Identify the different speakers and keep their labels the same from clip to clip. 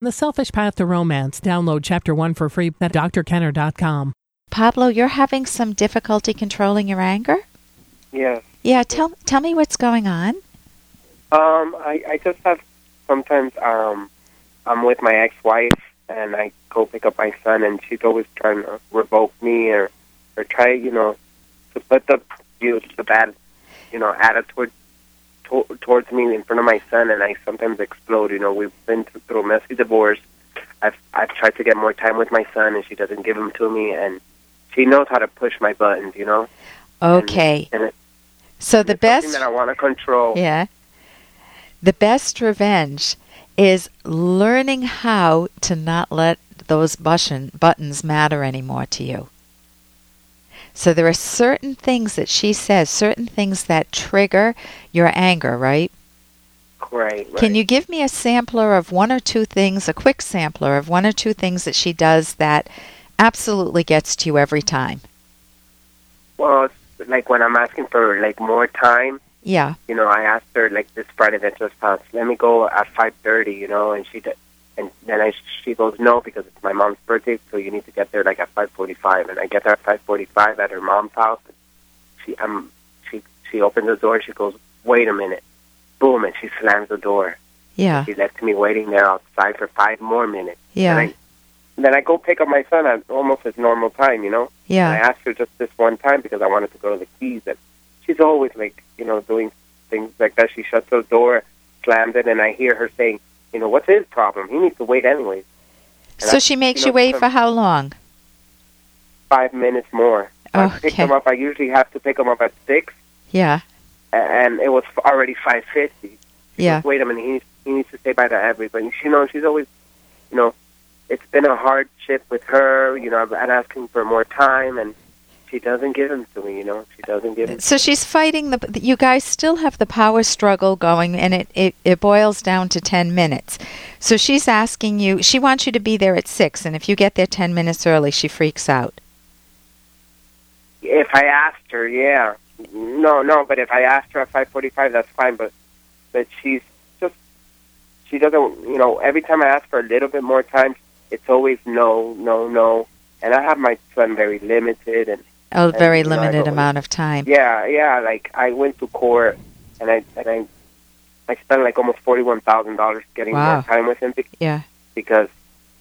Speaker 1: The Selfish Path to Romance. Download Chapter 1 for free at drkenner.com.
Speaker 2: Pablo, you're having some difficulty controlling your anger?
Speaker 3: Yes.
Speaker 2: Yeah, tell tell me what's going on.
Speaker 3: Um, I, I just have sometimes um I'm with my ex wife and I go pick up my son and she's always trying to revoke me or or try, you know, to put the you know, the bad you know, attitude to, towards me in front of my son and I sometimes explode, you know, we've been through a messy divorce. I've I've tried to get more time with my son and she doesn't give him to me and she knows how to push my buttons, you know.
Speaker 2: Okay.
Speaker 3: And, and it,
Speaker 2: so the best
Speaker 3: that I want to control.
Speaker 2: Yeah. The best revenge is learning how to not let those button, buttons matter anymore to you. So there are certain things that she says, certain things that trigger your anger, right?
Speaker 3: Right, right.
Speaker 2: Can you give me a sampler of one or two things, a quick sampler of one or two things that she does that absolutely gets to you every time?
Speaker 3: Well, like when I'm asking for like more time,
Speaker 2: Yeah.
Speaker 3: you know, I asked her like this Friday that just passed, let me go at five thirty, you know, and she did, and then I she goes no because it's my mom's birthday, so you need to get there like at five forty five, and I get there at five forty five at her mom's house. She um she she opens the door, she goes, wait a minute, boom, and she slams the door.
Speaker 2: Yeah.
Speaker 3: She left me waiting there outside for five more minutes.
Speaker 2: Yeah.
Speaker 3: And I, then I go pick up my son at almost his normal time, you know. And I asked her just this one time because I wanted to go to the keys, and she's always like, you know, doing things like that. She shuts the door, slams it, and I hear her saying, you know, what's his problem? He needs to wait anyways. And
Speaker 2: So
Speaker 3: I-
Speaker 2: she makes
Speaker 3: you
Speaker 2: you wait for how long?
Speaker 3: five minutes more. So I
Speaker 2: Okay.
Speaker 3: him up. I usually have to pick him up at six,
Speaker 2: Yeah.
Speaker 3: and it was already five fifty.
Speaker 2: Yeah.
Speaker 3: Wait a minute, he needs, he needs to stay by the everybody. She knows she's always, you know, it's been a hardship with her. You know, I've been asking for more time, and she doesn't give them to me. You know, she doesn't give them.
Speaker 2: So she's fighting the. You guys still have the power struggle going, and it, it, it boils down to 10 minutes. So she's asking you, she wants you to be there at 6, and if you get there 10 minutes early, she freaks out.
Speaker 3: If I asked her, yeah, no, no. But if I asked her at five forty-five, that's fine. But but she's just she doesn't. You know, every time I ask for a little bit more time, it's always no, no, no. And I have my son very limited, and
Speaker 2: A very
Speaker 3: know, I
Speaker 2: limited
Speaker 3: don't-
Speaker 2: amount of time.
Speaker 3: yeah, yeah. Like I went to court, and I and I I spent like almost forty-one thousand dollars getting
Speaker 2: Wow.
Speaker 3: more time with him be-
Speaker 2: Yeah.
Speaker 3: because,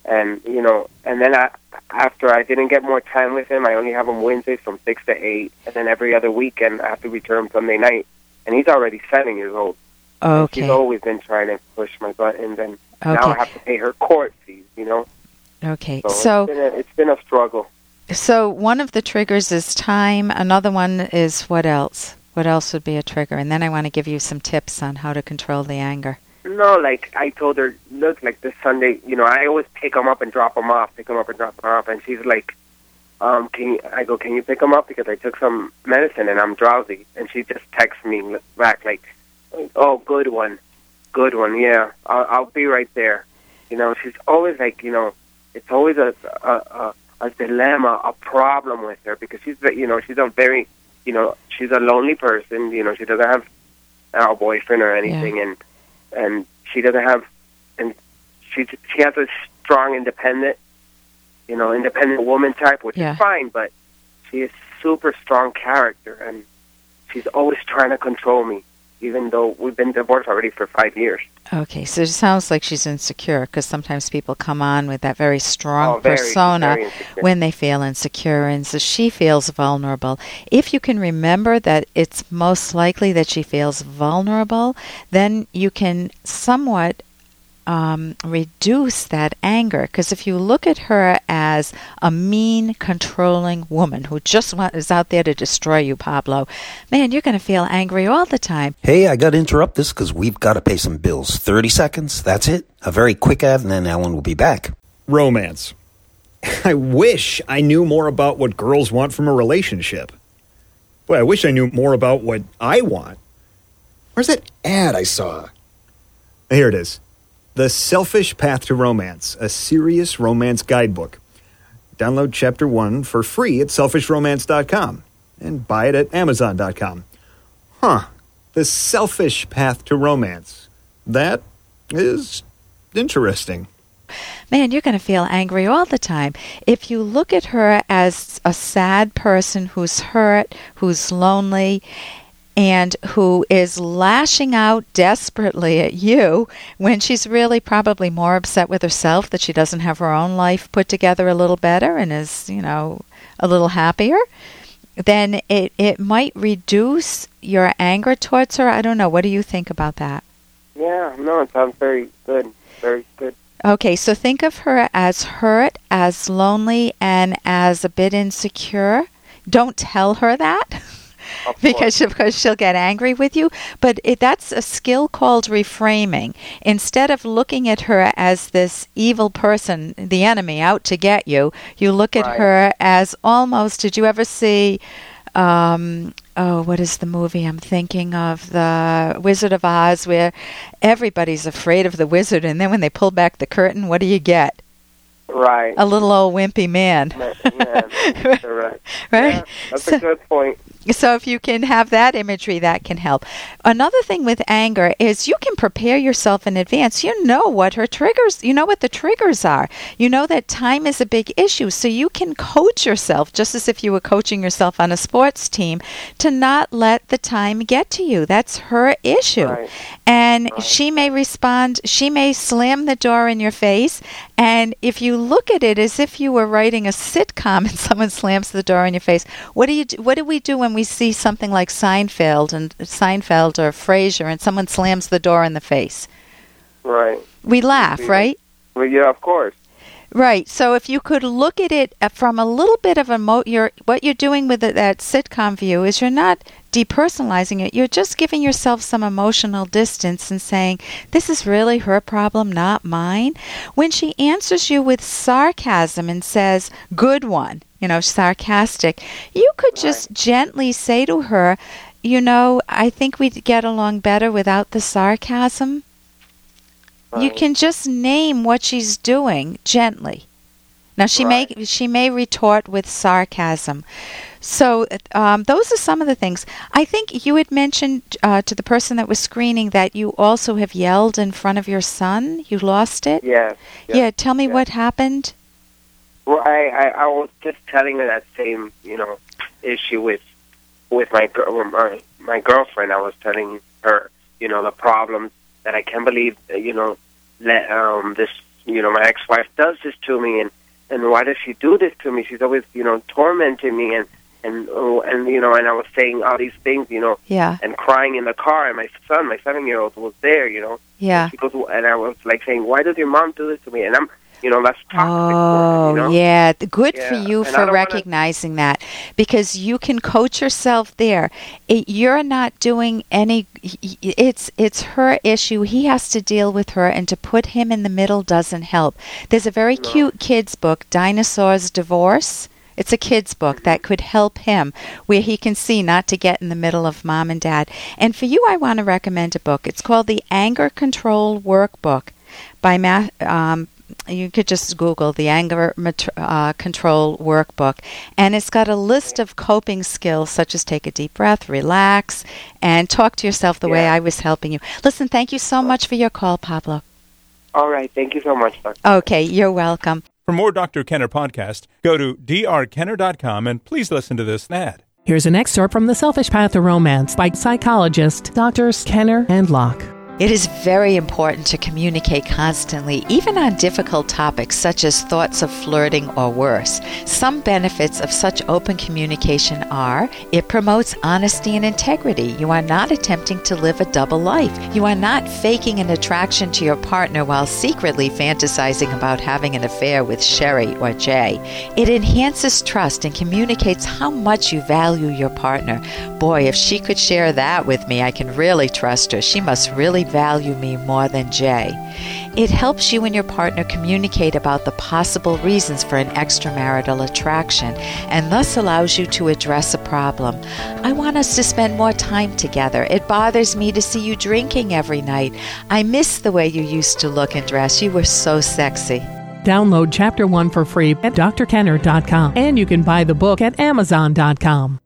Speaker 3: and you know, and then I after I didn't get more time with him, I only have him Wednesdays from six to eight, and then every other weekend I have to return Sunday night, and he's already seven years old. She's
Speaker 2: Okay.
Speaker 3: always been trying to push my buttons, and now I have to pay her court fees. You know,
Speaker 2: Okay.
Speaker 3: so,
Speaker 2: So,
Speaker 3: it's, been a, it's been a struggle.
Speaker 2: So one of the triggers is time. Another one is what else? What else would be a trigger? And then I want to give you some tips on how to control the anger.
Speaker 3: No, like I told her, look, like this Sunday, you know, I always pick him up and drop him off, pick him up and drop him off, and she's like, um, can you, I go, can you pick him up because I took some medicine and I'm drowsy, and she just texts me back like, oh, good one, good one, yeah, I'll, I'll be right there. You know, she's always like, you know, it's always a a, a, a dilemma, a problem with her because she's, you know, she's a very, you know, she's a lonely person. You know, she doesn't have a boyfriend or anything, and and she doesn't have, and she she has a strong, independent, you know, independent woman type, which
Speaker 2: Yeah.
Speaker 3: is fine, but she is super strong character, and she's always trying to control me, even though we've been divorced already for five years.
Speaker 2: Okay, so it sounds like she's insecure because sometimes people come on with that very strong
Speaker 3: Oh, very,
Speaker 2: persona
Speaker 3: very
Speaker 2: when they feel insecure, and so she feels vulnerable. If you can remember that it's most likely that she feels vulnerable, then you can somewhat um, reduce that anger. Because if you look at her as a mean, controlling woman who just want, is out there to destroy you, Pablo, man, you're going to feel angry all the time.
Speaker 4: Hey, I got to interrupt this because we've got to pay some bills. 30 seconds, that's it. A very quick ad, and then Ellen will be back.
Speaker 5: romance. I wish I knew more about what girls want from a relationship. Boy, I wish I knew more about what I want. Where's that ad I saw? Here it is The Selfish Path to Romance, a serious romance guidebook. Download chapter one for free at selfishromance.com and buy it at amazon.com. Huh. The Selfish Path to Romance. That is interesting.
Speaker 2: man, you're going to feel angry all the time. If you look at her as a sad person who's hurt, who's lonely, and who is lashing out desperately at you when she's really probably more upset with herself that she doesn't have her own life put together a little better and is, you know, a little happier, then it, it might reduce your anger towards her. I don't know. What do you think about that?
Speaker 3: Yeah, no, it sounds very good. Very good.
Speaker 2: Okay, so think of her as hurt, as lonely, and as a bit insecure. Don't tell her that. because of course she'll get angry with you. But it, that's a skill called reframing. Instead of looking at her as this evil person, the enemy out to get you, you look at
Speaker 3: Right.
Speaker 2: her as almost. Did you ever see? Um, oh, what is the movie I'm thinking of? The Wizard of Oz, where everybody's afraid of the wizard, and then when they pull back the curtain, what do you get?
Speaker 3: Right.
Speaker 2: A little old wimpy man.
Speaker 3: yeah, correct.
Speaker 2: Right?
Speaker 3: Yeah, that's
Speaker 2: So-
Speaker 3: a good point.
Speaker 2: So if you can have that imagery, that can help. Another thing with anger is you can prepare yourself in advance. You know what her triggers, you know what the triggers are. You know that time is a big issue. So you can coach yourself just as if you were coaching yourself on a sports team to not let the time get to you. That's her issue.
Speaker 3: Right.
Speaker 2: And
Speaker 3: Right.
Speaker 2: she may respond, she may slam the door in your face. And if you look at it as if you were writing a sitcom and someone slams the door in your face, what do you do, what do we do when we see something like Seinfeld and Seinfeld or Frasier and someone slams the door in the face?
Speaker 3: Right.
Speaker 2: We laugh,
Speaker 3: Yeah.
Speaker 2: right?
Speaker 3: Well, yeah, of course.
Speaker 2: Right. So if you could look at it uh, from a little bit of a mo, you're what you're doing with it, that sitcom view is you're not depersonalizing it. You're just giving yourself some emotional distance and saying, "This is really her problem, not mine." When she answers you with sarcasm and says, "Good one," you know, sarcastic, you could just gently say to her, "You know, I think we'd get along better without the sarcasm." You can just name what she's doing gently. Now she may she may retort with sarcasm. So um, those are some of the things. I think you had mentioned uh, to the person that was screening that you also have yelled in front of your son. You lost it.
Speaker 3: Yes. yes,
Speaker 2: yeah. Tell me
Speaker 3: yes.
Speaker 2: what happened.
Speaker 3: Well, I, I I was just telling her that same you know issue with with my girl my my girlfriend. I was telling her you know the problems that I can't believe you know let um this you know my ex-wife does this to me and and why does she do this to me? She's always you know tormenting me and and oh, and you know and I was saying all these things you know
Speaker 2: Yeah.
Speaker 3: and crying in the car and my son my seven year old was there you know
Speaker 2: Yeah.
Speaker 3: she goes and I was like saying why does your mom do this to me and I'm you know that's toxic
Speaker 2: Oh,
Speaker 3: you know?
Speaker 2: yeah. Good for you
Speaker 3: and
Speaker 2: for
Speaker 3: don't wanna-
Speaker 2: recognizing that because you can coach yourself there. It, you're not doing any it's it's her issue. He has to deal with her and to put him in the middle doesn't help. There's a very
Speaker 3: No.
Speaker 2: cute kids book, Dinosaurs Divorce. It's a kid's book that could help him where he can see not to get in the middle of mom and dad. And for you, I want to recommend a book. It's called The Anger Control Workbook by Ma- um, you could just Google the anger mat- uh, control workbook, and it's got a list of coping skills such as take a deep breath, relax, and talk to yourself the way I was helping you. Listen, thank you so much for your call, Pablo.
Speaker 3: All right. Thank you so much, Doctor.
Speaker 2: Okay, you're welcome.
Speaker 6: For more Dr. Kenner podcast, go to drkenner.com and please listen to this ad.
Speaker 1: Here's an excerpt from The Selfish Path to Romance by psychologist Doctors Kenner and Locke.
Speaker 2: It is very important to communicate constantly, even on difficult topics such as thoughts of flirting or worse. Some benefits of such open communication are it promotes honesty and integrity. You are not attempting to live a double life. You are not faking an attraction to your partner while secretly fantasizing about having an affair with Sherry or Jay. It enhances trust and communicates how much you value your partner. Boy, if she could share that with me, I can really trust her. She must really value me more than Jay. It helps you and your partner communicate about the possible reasons for an extramarital attraction and thus allows you to address a problem. I want us to spend more time together. It bothers me to see you drinking every night. I miss the way you used to look and dress. You were so sexy.
Speaker 1: Download Chapter 1 for free at drkenner.com, and you can buy the book at amazon.com.